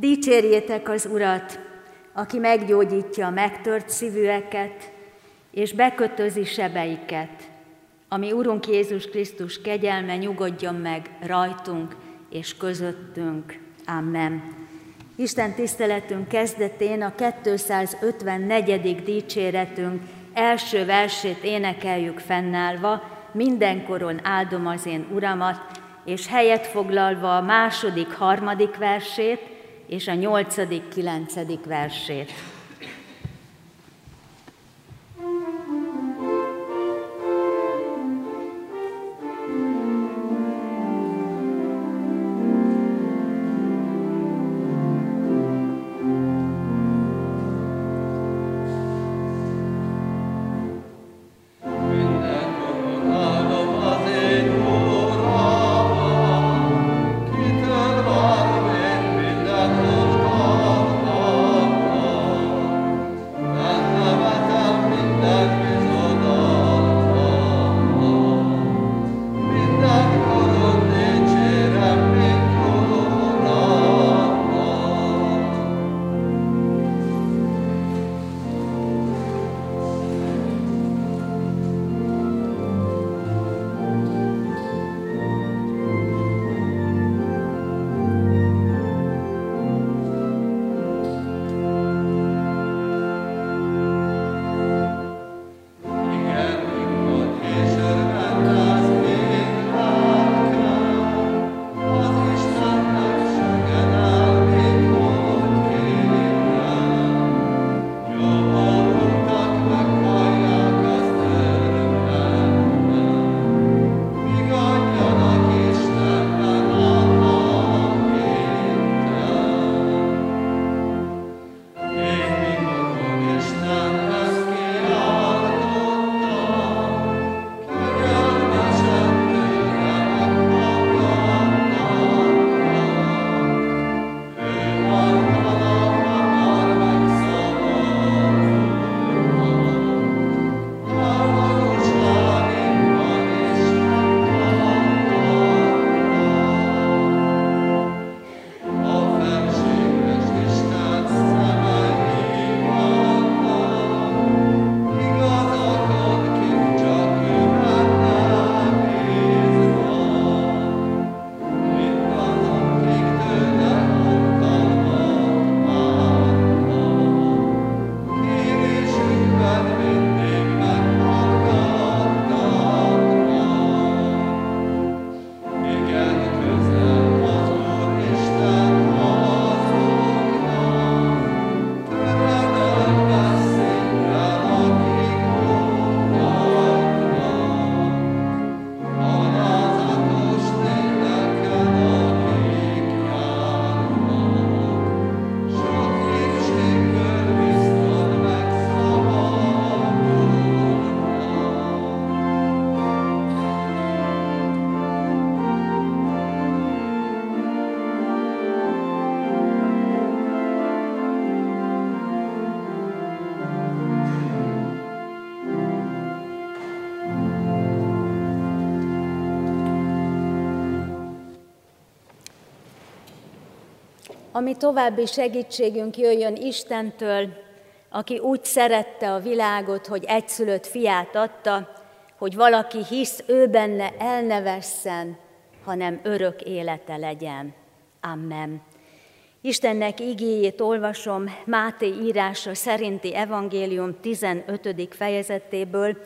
Dicsérjétek az Urat, aki meggyógyítja a megtört szívűeket, és bekötözi sebeiket. Ami Urunk Jézus Krisztus kegyelme nyugodjon meg rajtunk és közöttünk. Amen. Isten tiszteletünk kezdetén a 254. dicséretünk első versét énekeljük fennállva, mindenkoron áldom az én Uramat, és helyet foglalva a második, harmadik versét és a nyolcadik, kilencedik versét. Ami további segítségünk jöjjön Istentől, aki úgy szerette a világot, hogy egyszülött fiát adta, hogy valaki hisz ő benne elnevesszen, hanem örök élete legyen. Amen. Istennek igéjét olvasom Máté írása szerinti evangélium 15. fejezetéből,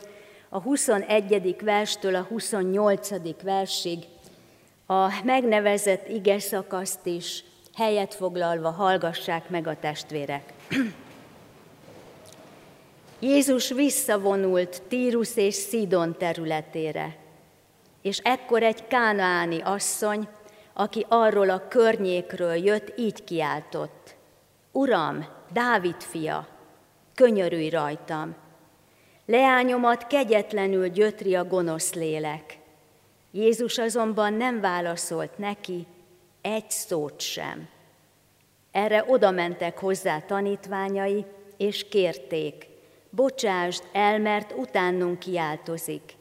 a 21. verstől a 28. versig. A megnevezett ige szakaszt is helyet foglalva hallgassák meg a testvérek. Jézus visszavonult Tírus és Szidon területére, és ekkor egy kánaáni asszony, aki arról a környékről jött, így kiáltott. Uram, Dávid fia, könyörülj rajtam! Leányomat kegyetlenül gyötri a gonosz lélek. Jézus azonban nem válaszolt neki, egy szót sem. Erre oda mentek hozzá tanítványai, és kérték, bocsásd el, mert utánunk kiáltozik.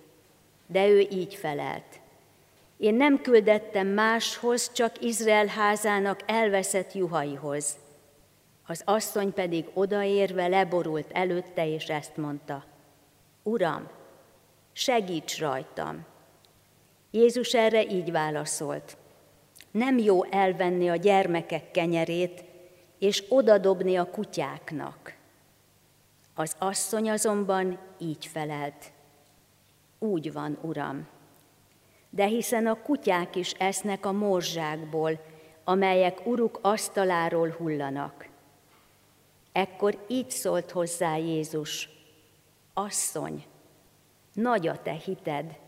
De ő így felelt. Én nem küldettem máshoz, csak Izrael házának elveszett juhaihoz. Az asszony pedig odaérve leborult előtte, és ezt mondta, Uram, segíts rajtam! Jézus erre így válaszolt, nem jó elvenni a gyermekek kenyerét, és odadobni a kutyáknak. Az asszony azonban így felelt, úgy van, Uram, de hiszen a kutyák is esznek a morzsákból, amelyek uruk asztaláról hullanak. Ekkor így szólt hozzá Jézus, asszony, nagy a te hited,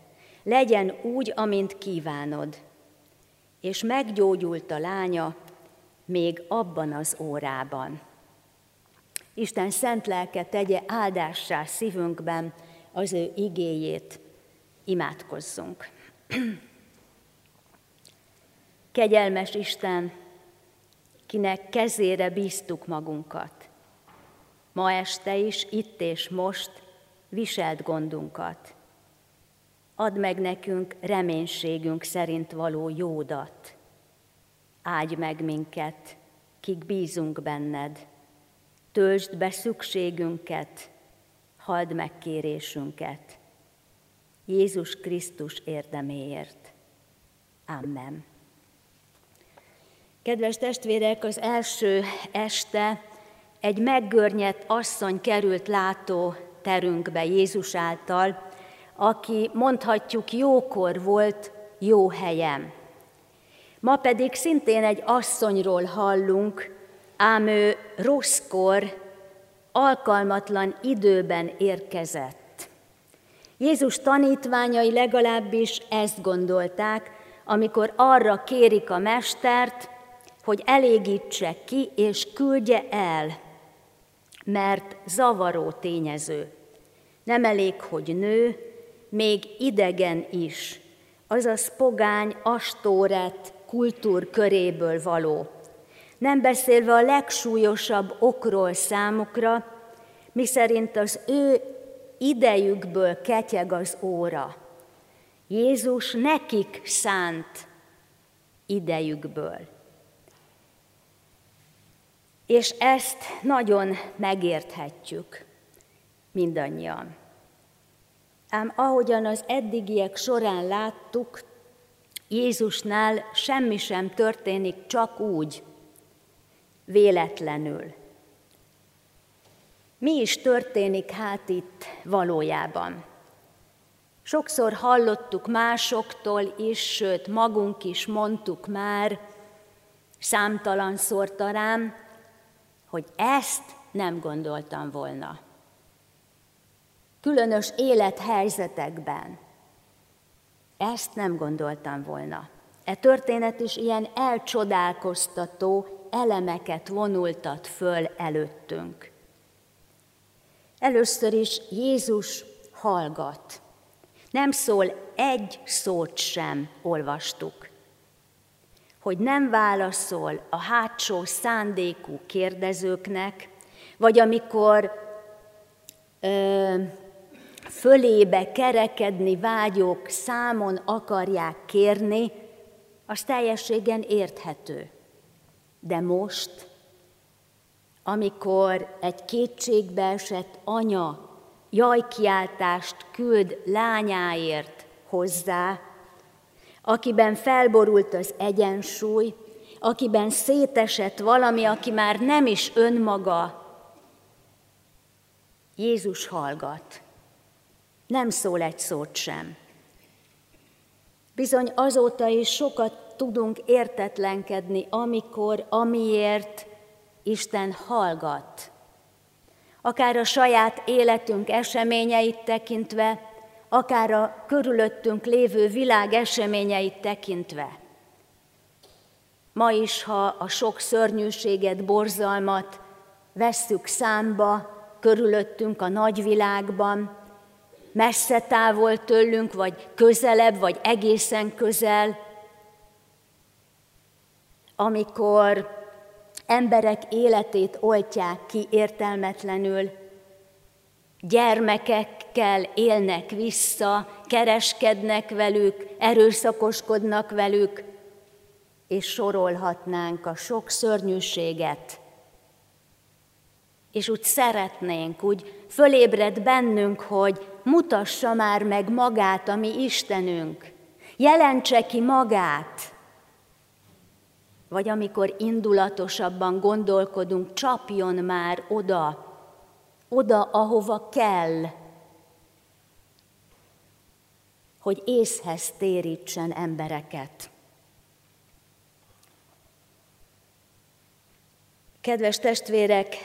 legyen úgy, amint kívánod. És meggyógyult a lánya még abban az órában. Isten szent lelke tegye áldássá szívünkben az ő igéjét. Imádkozzunk. Kegyelmes Isten, kinek kezére bíztuk magunkat. Ma este is, itt és most viselt gondunkat. Add meg nekünk reménységünk szerint való jódat. Áldj meg minket, kik bízunk benned. Töltsd be szükségünket, halld meg kérésünket. Jézus Krisztus érdeméért. Amen. Kedves testvérek, az első este egy meggörnyett asszony került látó terünkbe Jézus által, aki mondhatjuk jókor volt jó helyem. Ma pedig szintén egy asszonyról hallunk, ám ő rosszkor, alkalmatlan időben érkezett. Jézus tanítványai legalábbis ezt gondolták, amikor arra kérik a mestert, hogy elégítse ki és küldje el, mert zavaró tényező. Nem elég, hogy nő, még idegen is, azaz pogány, astóret, kultúr köréből való. Nem beszélve a legsúlyosabb okról számukra, miszerint az ő idejükből ketyeg az óra. Jézus nekik szánt idejükből. És ezt nagyon megérthetjük mindannyian. Ám ahogyan az eddigiek során láttuk, Jézusnál semmi sem történik csak úgy, véletlenül. Mi is történik hát itt valójában? Sokszor hallottuk másoktól is, sőt magunk is mondtuk már, számtalan talán, hogy ezt nem gondoltam volna különös élethelyzetekben. Ezt nem gondoltam volna. E történet is ilyen elcsodálkoztató elemeket vonultat föl előttünk. Először is Jézus hallgat. Nem szól egy szót sem, olvastuk. Hogy nem válaszol a hátsó szándékú kérdezőknek, vagy amikor ö, fölébe kerekedni vágyók számon akarják kérni, az teljességen érthető. De most, amikor egy kétségbeesett anya jajkiáltást küld lányáért hozzá, akiben felborult az egyensúly, akiben szétesett valami, aki már nem is önmaga, Jézus hallgat nem szól egy szót sem. Bizony azóta is sokat tudunk értetlenkedni, amikor, amiért Isten hallgat. Akár a saját életünk eseményeit tekintve, akár a körülöttünk lévő világ eseményeit tekintve. Ma is, ha a sok szörnyűséget, borzalmat vesszük számba körülöttünk a nagyvilágban, messze távol tőlünk, vagy közelebb, vagy egészen közel, amikor emberek életét oltják ki értelmetlenül, gyermekekkel élnek vissza, kereskednek velük, erőszakoskodnak velük, és sorolhatnánk a sok szörnyűséget. És úgy szeretnénk, úgy fölébred bennünk, hogy mutassa már meg magát a mi Istenünk, jelentse ki magát, vagy amikor indulatosabban gondolkodunk, csapjon már oda, oda, ahova kell, hogy észhez térítsen embereket. Kedves testvérek,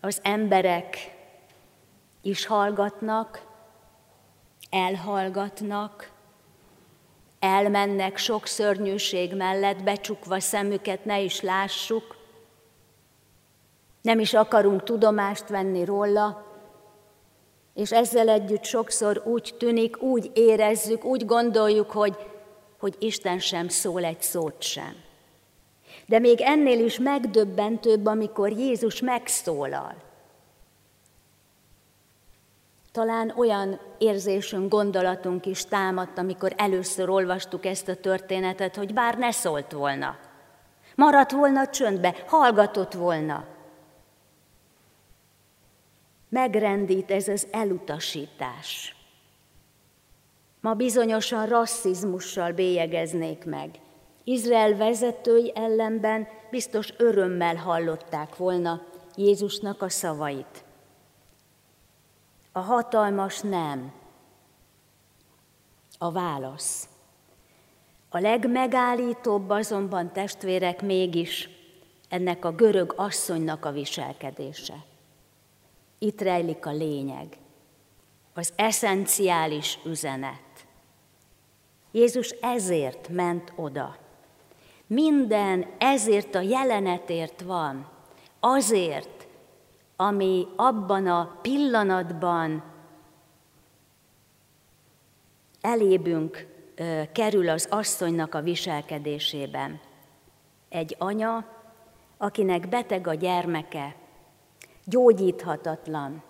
az emberek is hallgatnak, elhallgatnak, elmennek sok szörnyűség mellett, becsukva szemüket, ne is lássuk. Nem is akarunk tudomást venni róla, és ezzel együtt sokszor úgy tűnik, úgy érezzük, úgy gondoljuk, hogy, hogy Isten sem szól egy szót sem. De még ennél is megdöbbentőbb, amikor Jézus megszólal. Talán olyan érzésünk, gondolatunk is támadt, amikor először olvastuk ezt a történetet, hogy bár ne szólt volna. Maradt volna csöndbe, hallgatott volna. Megrendít ez az elutasítás. Ma bizonyosan rasszizmussal bélyegeznék meg. Izrael vezetői ellenben biztos örömmel hallották volna Jézusnak a szavait. A hatalmas nem. A válasz. A legmegállítóbb azonban testvérek mégis ennek a görög asszonynak a viselkedése. Itt rejlik a lényeg, az eszenciális üzenet. Jézus ezért ment oda. Minden ezért a jelenetért van. Azért, ami abban a pillanatban elébünk kerül az asszonynak a viselkedésében. Egy anya, akinek beteg a gyermeke, gyógyíthatatlan.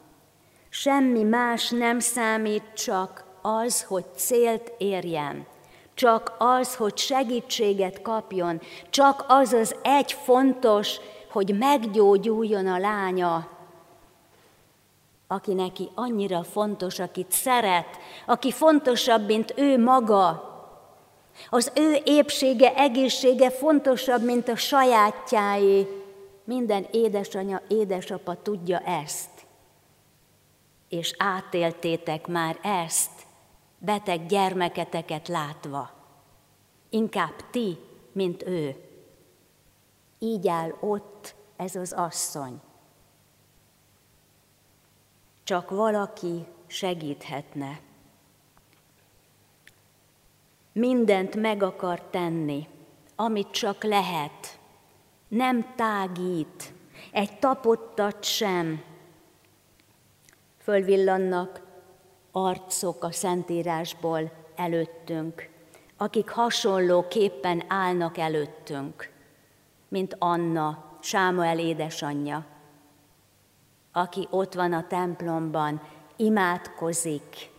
Semmi más nem számít, csak az, hogy célt érjen, csak az, hogy segítséget kapjon, csak az az egy fontos, hogy meggyógyuljon a lánya, aki neki annyira fontos, akit szeret, aki fontosabb, mint ő maga. Az ő épsége, egészsége fontosabb, mint a sajátjáé. Minden édesanya, édesapa tudja ezt. És átéltétek már ezt, beteg gyermeketeket látva. Inkább ti, mint ő. Így áll ott ez az asszony csak valaki segíthetne. Mindent meg akar tenni, amit csak lehet. Nem tágít, egy tapottat sem. Fölvillannak arcok a Szentírásból előttünk, akik hasonlóképpen állnak előttünk, mint Anna, Sámuel édesanyja, aki ott van a templomban, imádkozik,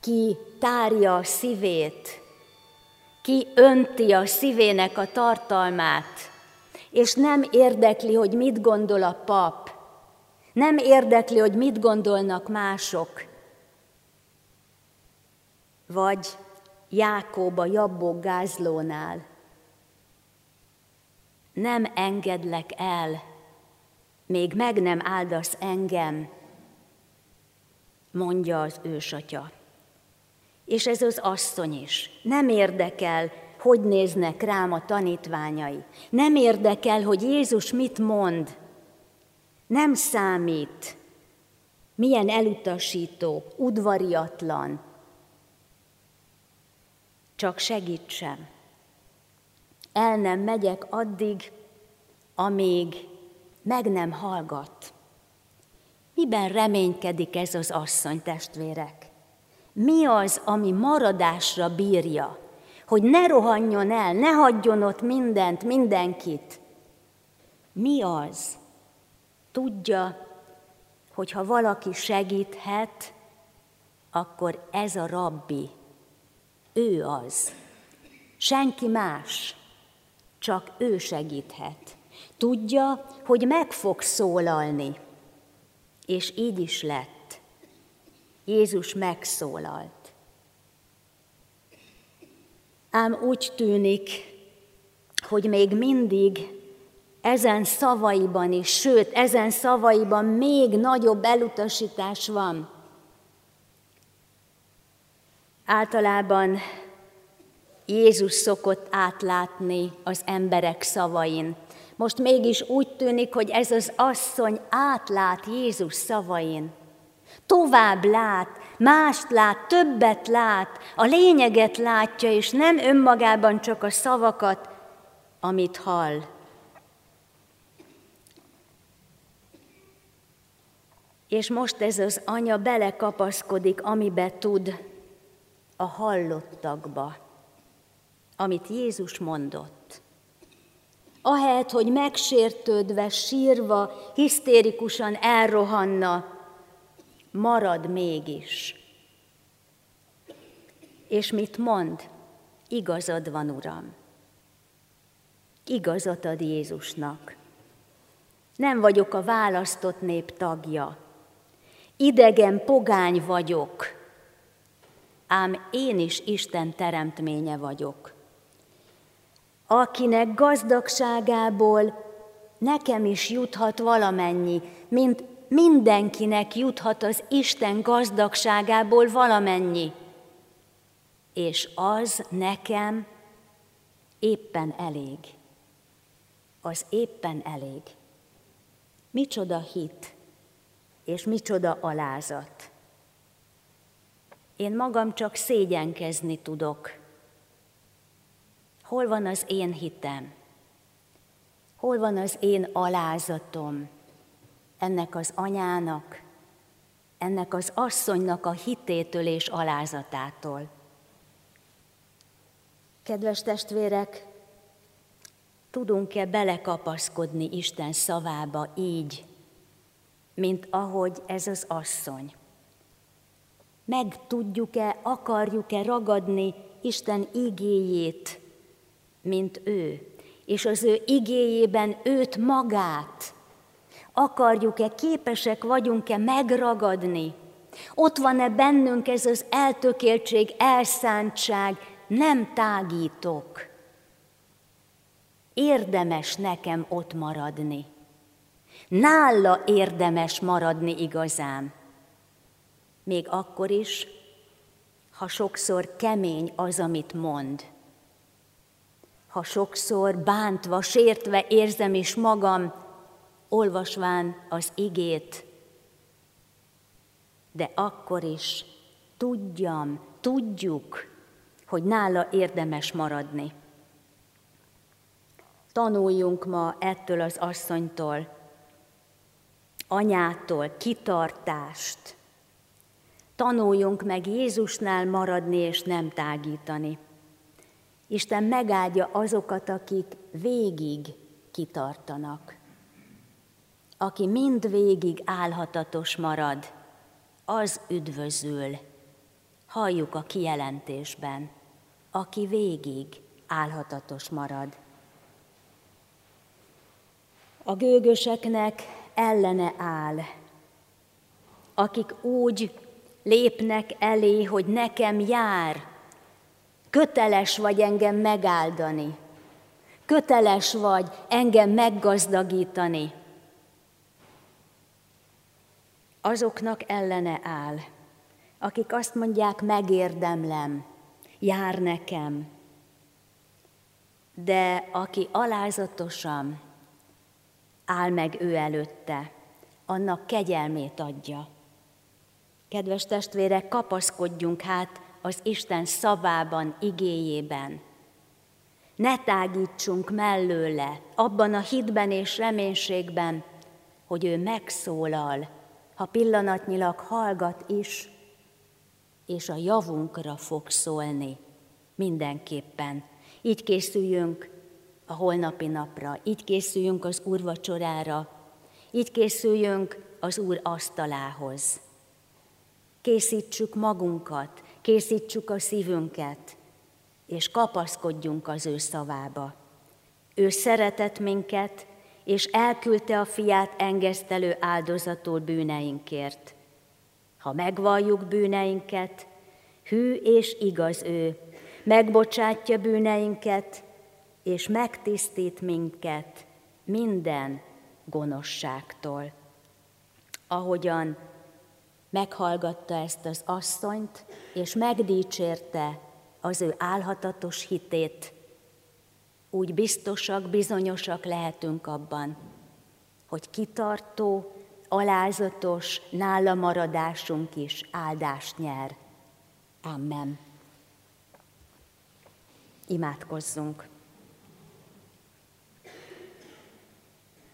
ki tárja a szívét, ki önti a szívének a tartalmát, és nem érdekli, hogy mit gondol a pap, nem érdekli, hogy mit gondolnak mások, vagy Jákob a jabbok gázlónál. Nem engedlek el, még meg nem áldasz engem, mondja az ősatya. És ez az asszony is. Nem érdekel, hogy néznek rám a tanítványai. Nem érdekel, hogy Jézus mit mond. Nem számít, milyen elutasító, udvariatlan. Csak segítsem. El nem megyek addig, amíg meg nem hallgat. Miben reménykedik ez az asszony, testvérek? Mi az, ami maradásra bírja, hogy ne rohanjon el, ne hagyjon ott mindent, mindenkit? Mi az? Tudja, hogyha valaki segíthet, akkor ez a rabbi, ő az. Senki más, csak ő segíthet. Tudja, hogy meg fog szólalni, és így is lett. Jézus megszólalt. Ám úgy tűnik, hogy még mindig ezen szavaiban is, sőt, ezen szavaiban még nagyobb elutasítás van. Általában Jézus szokott átlátni az emberek szavain. Most mégis úgy tűnik, hogy ez az asszony átlát Jézus szavain. Tovább lát, mást lát, többet lát, a lényeget látja, és nem önmagában csak a szavakat, amit hall. És most ez az anya belekapaszkodik, amibe tud, a hallottakba, amit Jézus mondott. Ahelyett, hogy megsértődve, sírva, hisztérikusan elrohanna, marad mégis. És mit mond? Igazad van, Uram. Igazat ad Jézusnak. Nem vagyok a választott nép tagja. Idegen pogány vagyok, ám én is Isten teremtménye vagyok. Akinek gazdagságából nekem is juthat valamennyi, mint mindenkinek juthat az Isten gazdagságából valamennyi. És az nekem éppen elég. Az éppen elég. Micsoda hit, és micsoda alázat. Én magam csak szégyenkezni tudok. Hol van az én hitem? Hol van az én alázatom ennek az anyának, ennek az asszonynak a hitétől és alázatától? Kedves testvérek, tudunk-e belekapaszkodni Isten szavába így, mint ahogy ez az asszony? meg tudjuk-e, akarjuk-e ragadni Isten igéjét, mint ő, és az ő igéjében őt magát. Akarjuk-e, képesek vagyunk-e megragadni? Ott van-e bennünk ez az eltökéltség, elszántság, nem tágítok. Érdemes nekem ott maradni. Nála érdemes maradni igazán még akkor is, ha sokszor kemény az, amit mond. Ha sokszor bántva, sértve érzem is magam, olvasván az igét, de akkor is tudjam, tudjuk, hogy nála érdemes maradni. Tanuljunk ma ettől az asszonytól, anyától kitartást, tanuljunk meg Jézusnál maradni és nem tágítani. Isten megáldja azokat, akik végig kitartanak. Aki mind végig álhatatos marad, az üdvözül. Halljuk a kijelentésben, aki végig álhatatos marad. A gőgöseknek ellene áll, akik úgy lépnek elé, hogy nekem jár, köteles vagy engem megáldani, köteles vagy engem meggazdagítani. Azoknak ellene áll, akik azt mondják, megérdemlem, jár nekem, de aki alázatosan áll meg ő előtte, annak kegyelmét adja. Kedves testvérek, kapaszkodjunk hát az Isten szavában, igéjében. Ne tágítsunk mellőle, abban a hitben és reménységben, hogy ő megszólal, ha pillanatnyilag hallgat is, és a javunkra fog szólni mindenképpen. Így készüljünk a holnapi napra, így készüljünk az urvacsorára, így készüljünk az Úr asztalához. Készítsük magunkat, készítsük a szívünket, és kapaszkodjunk az ő szavába. Ő szeretett minket, és elküldte a fiát engesztelő áldozatul bűneinkért. Ha megvalljuk bűneinket, hű és igaz ő, megbocsátja bűneinket, és megtisztít minket minden gonoszságtól. Ahogyan meghallgatta ezt az asszonyt, és megdicsérte az ő álhatatos hitét, úgy biztosak, bizonyosak lehetünk abban, hogy kitartó, alázatos nála maradásunk is áldást nyer. Amen. Imádkozzunk.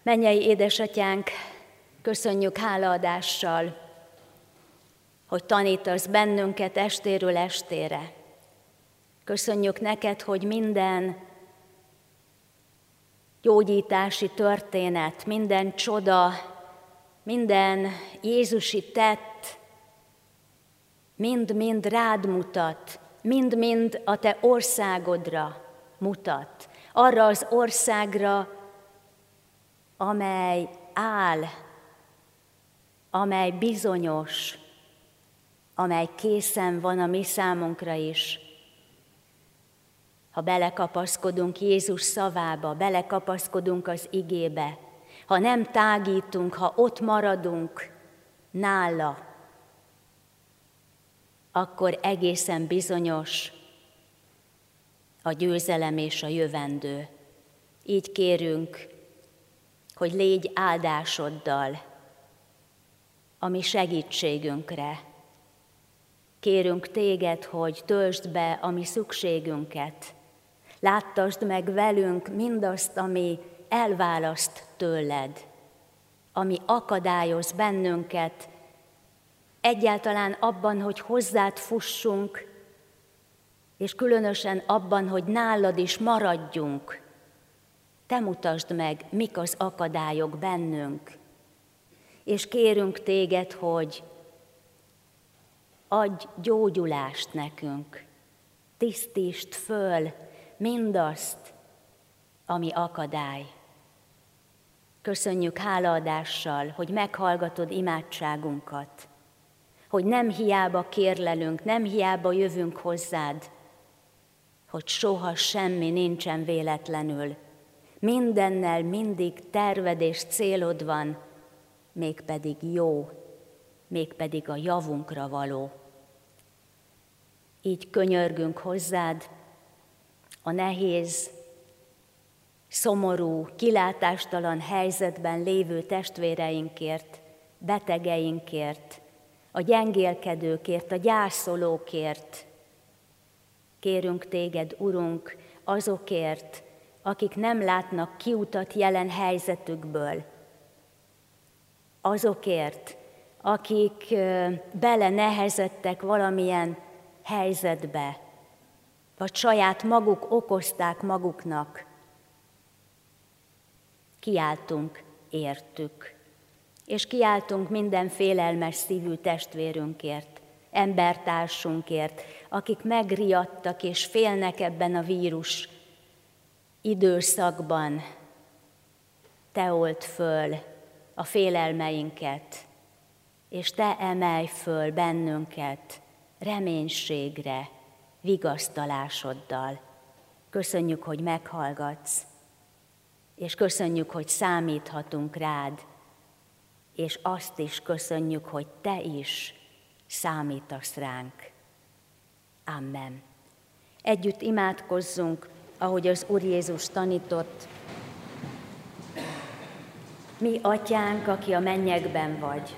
Mennyei édesatyánk, köszönjük hálaadással, hogy tanítasz bennünket estéről estére. Köszönjük neked, hogy minden gyógyítási történet, minden csoda, minden Jézusi tett, mind-mind rád mutat, mind-mind a te országodra mutat. Arra az országra, amely áll, amely bizonyos, amely készen van a mi számunkra is. Ha belekapaszkodunk Jézus szavába, belekapaszkodunk az igébe, ha nem tágítunk, ha ott maradunk nála, akkor egészen bizonyos a győzelem és a jövendő. Így kérünk, hogy légy áldásoddal, a mi segítségünkre. Kérünk téged, hogy töltsd be a mi szükségünket. Láttasd meg velünk mindazt, ami elválaszt tőled, ami akadályoz bennünket, egyáltalán abban, hogy hozzád fussunk, és különösen abban, hogy nálad is maradjunk. Te mutasd meg, mik az akadályok bennünk, és kérünk téged, hogy adj gyógyulást nekünk, tisztítsd föl mindazt, ami akadály. Köszönjük hálaadással, hogy meghallgatod imádságunkat, hogy nem hiába kérlelünk, nem hiába jövünk hozzád, hogy soha semmi nincsen véletlenül. Mindennel mindig terved és célod van, mégpedig jó, mégpedig a javunkra való. Így könyörgünk hozzád a nehéz, szomorú, kilátástalan helyzetben lévő testvéreinkért, betegeinkért, a gyengélkedőkért, a gyászolókért. Kérünk téged, Urunk, azokért, akik nem látnak kiutat jelen helyzetükből, azokért, akik bele nehezettek valamilyen helyzetbe, vagy saját maguk okozták maguknak, kiáltunk értük, és kiáltunk minden félelmes szívű testvérünkért, embertársunkért, akik megriadtak és félnek ebben a vírus időszakban. Te old föl a félelmeinket, és Te emelj föl bennünket reménységre, vigasztalásoddal. Köszönjük, hogy meghallgatsz, és köszönjük, hogy számíthatunk rád, és azt is köszönjük, hogy Te is számítasz ránk. Amen. Együtt imádkozzunk, ahogy az Úr Jézus tanított. Mi, Atyánk, aki a mennyekben vagy,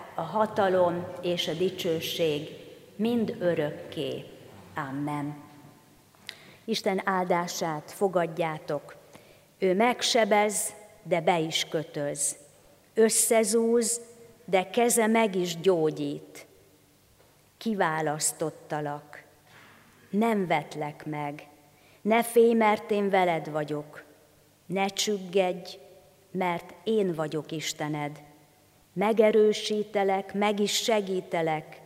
a hatalom és a dicsőség mind örökké. Amen. Isten áldását fogadjátok. Ő megsebez, de be is kötöz. Összezúz, de keze meg is gyógyít. Kiválasztottalak. Nem vetlek meg. Ne félj, mert én veled vagyok. Ne csüggedj, mert én vagyok Istened. Megerősítelek, meg is segítelek,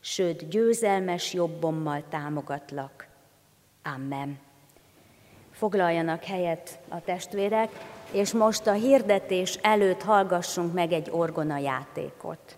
sőt győzelmes jobbommal támogatlak. Amen. Foglaljanak helyet a testvérek, és most a hirdetés előtt hallgassunk meg egy orgona játékot.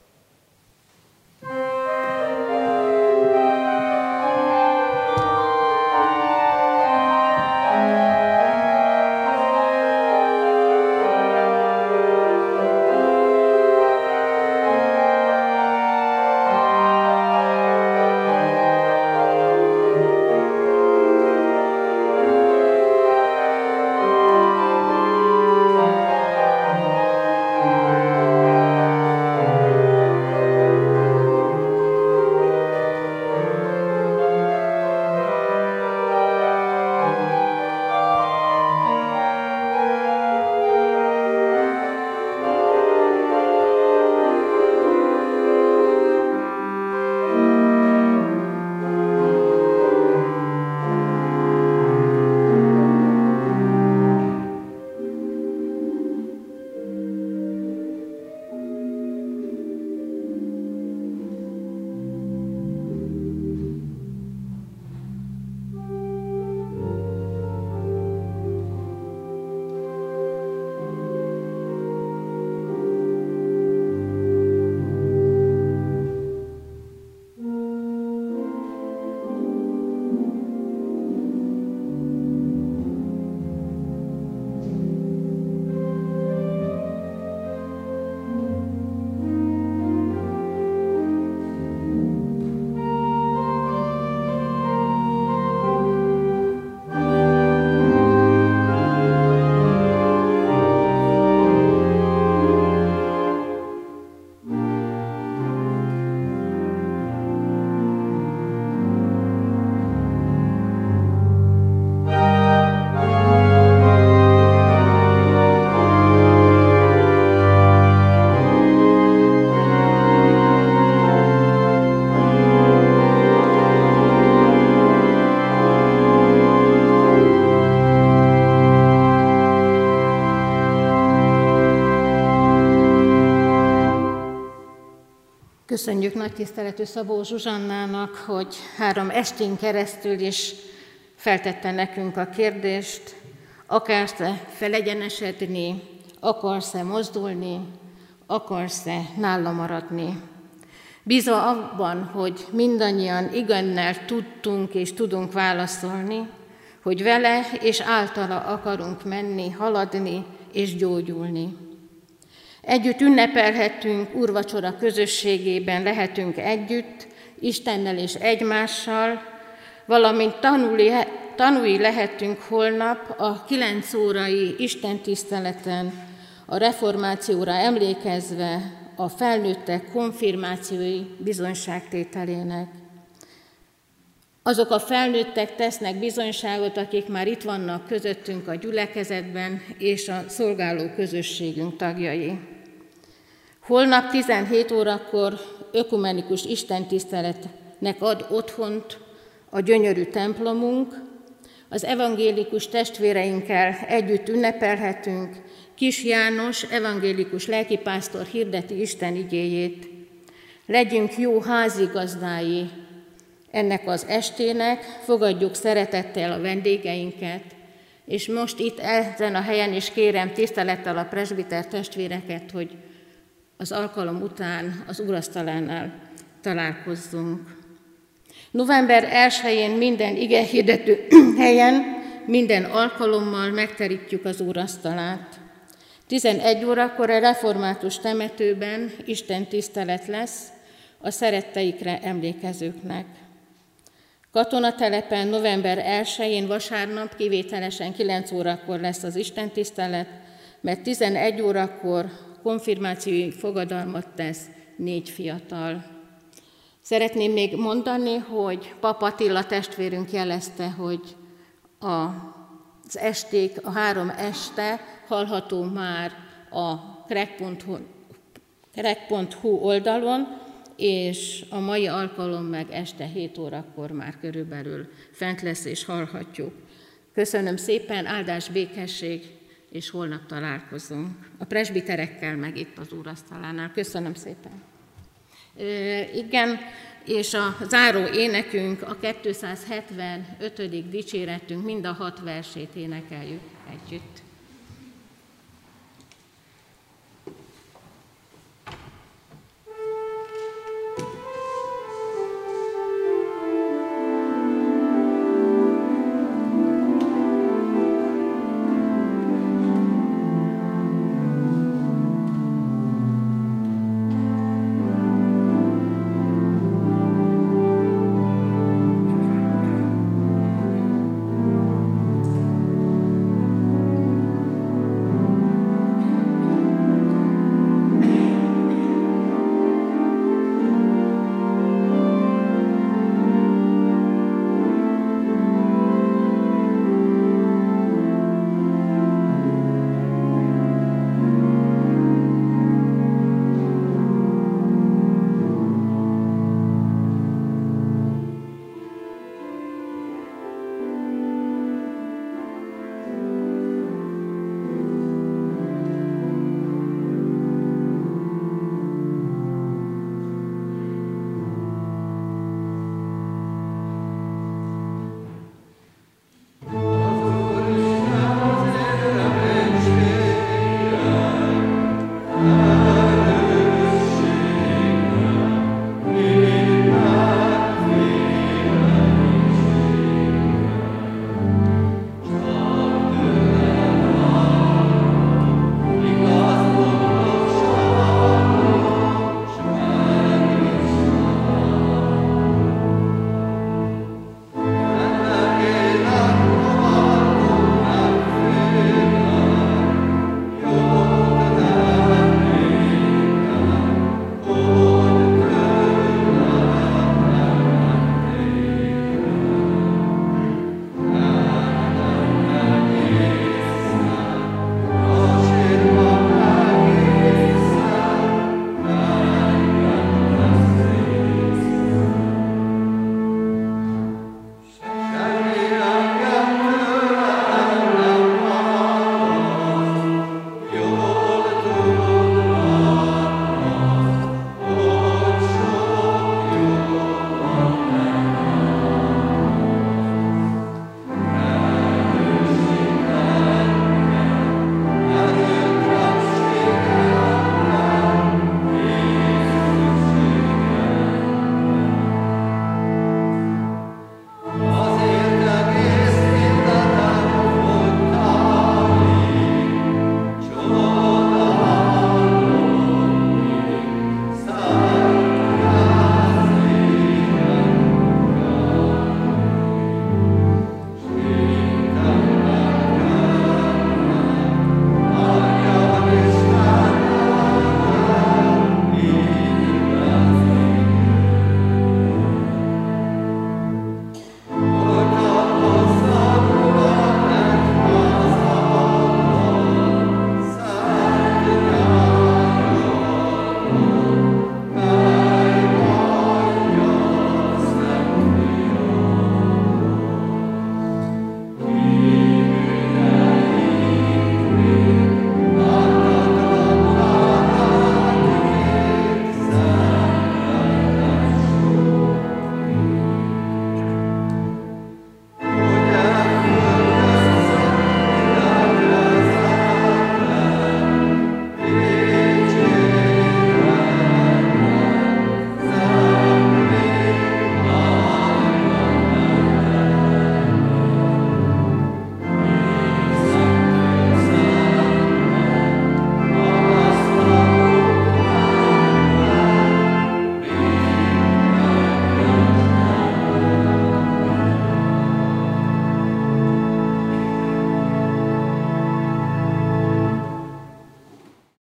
Köszönjük nagy tiszteletű Szabó Zsuzsannának, hogy három estén keresztül is feltette nekünk a kérdést, akarsz-e felegyenesedni, akarsz-e mozdulni, akarsz-e nála maradni. Bízva abban, hogy mindannyian igennel tudtunk és tudunk válaszolni, hogy vele és általa akarunk menni, haladni és gyógyulni. Együtt ünnepelhetünk, úrvacsora közösségében lehetünk együtt, Istennel és egymással, valamint tanulni, tanulni lehetünk holnap a 9 órai istentiszteleten, a reformációra emlékezve a felnőttek konfirmációi bizonyságtételének. Azok a felnőttek tesznek bizonyságot, akik már itt vannak közöttünk a gyülekezetben és a szolgáló közösségünk tagjai. Holnap 17 órakor ökumenikus istentiszteletnek ad otthont a gyönyörű templomunk, az evangélikus testvéreinkkel együtt ünnepelhetünk, Kis János evangélikus lelkipásztor hirdeti Isten igéjét. Legyünk jó házigazdái ennek az estének, fogadjuk szeretettel a vendégeinket, és most itt ezen a helyen is kérem tisztelettel a presbiter testvéreket, hogy az alkalom után az urasztalánál találkozzunk. November 1-én minden ige hirdető helyen, minden alkalommal megterítjük az úrasztalát. 11 órakor a református temetőben Isten tisztelet lesz a szeretteikre emlékezőknek. Katonatelepen november 1-én vasárnap kivételesen 9 órakor lesz az Isten tisztelet, mert 11 órakor konfirmációi fogadalmat tesz négy fiatal. Szeretném még mondani, hogy Pap Attila testvérünk jelezte, hogy a, az esték, a három este hallható már a krek.hu oldalon, és a mai alkalom meg este 7 órakor már körülbelül fent lesz és hallhatjuk. Köszönöm szépen, áldás, békesség, és holnap találkozunk. A presbiterekkel meg itt az úrasztalánál. Köszönöm szépen. E, igen, és a záró énekünk, a 275. dicséretünk, mind a hat versét énekeljük együtt.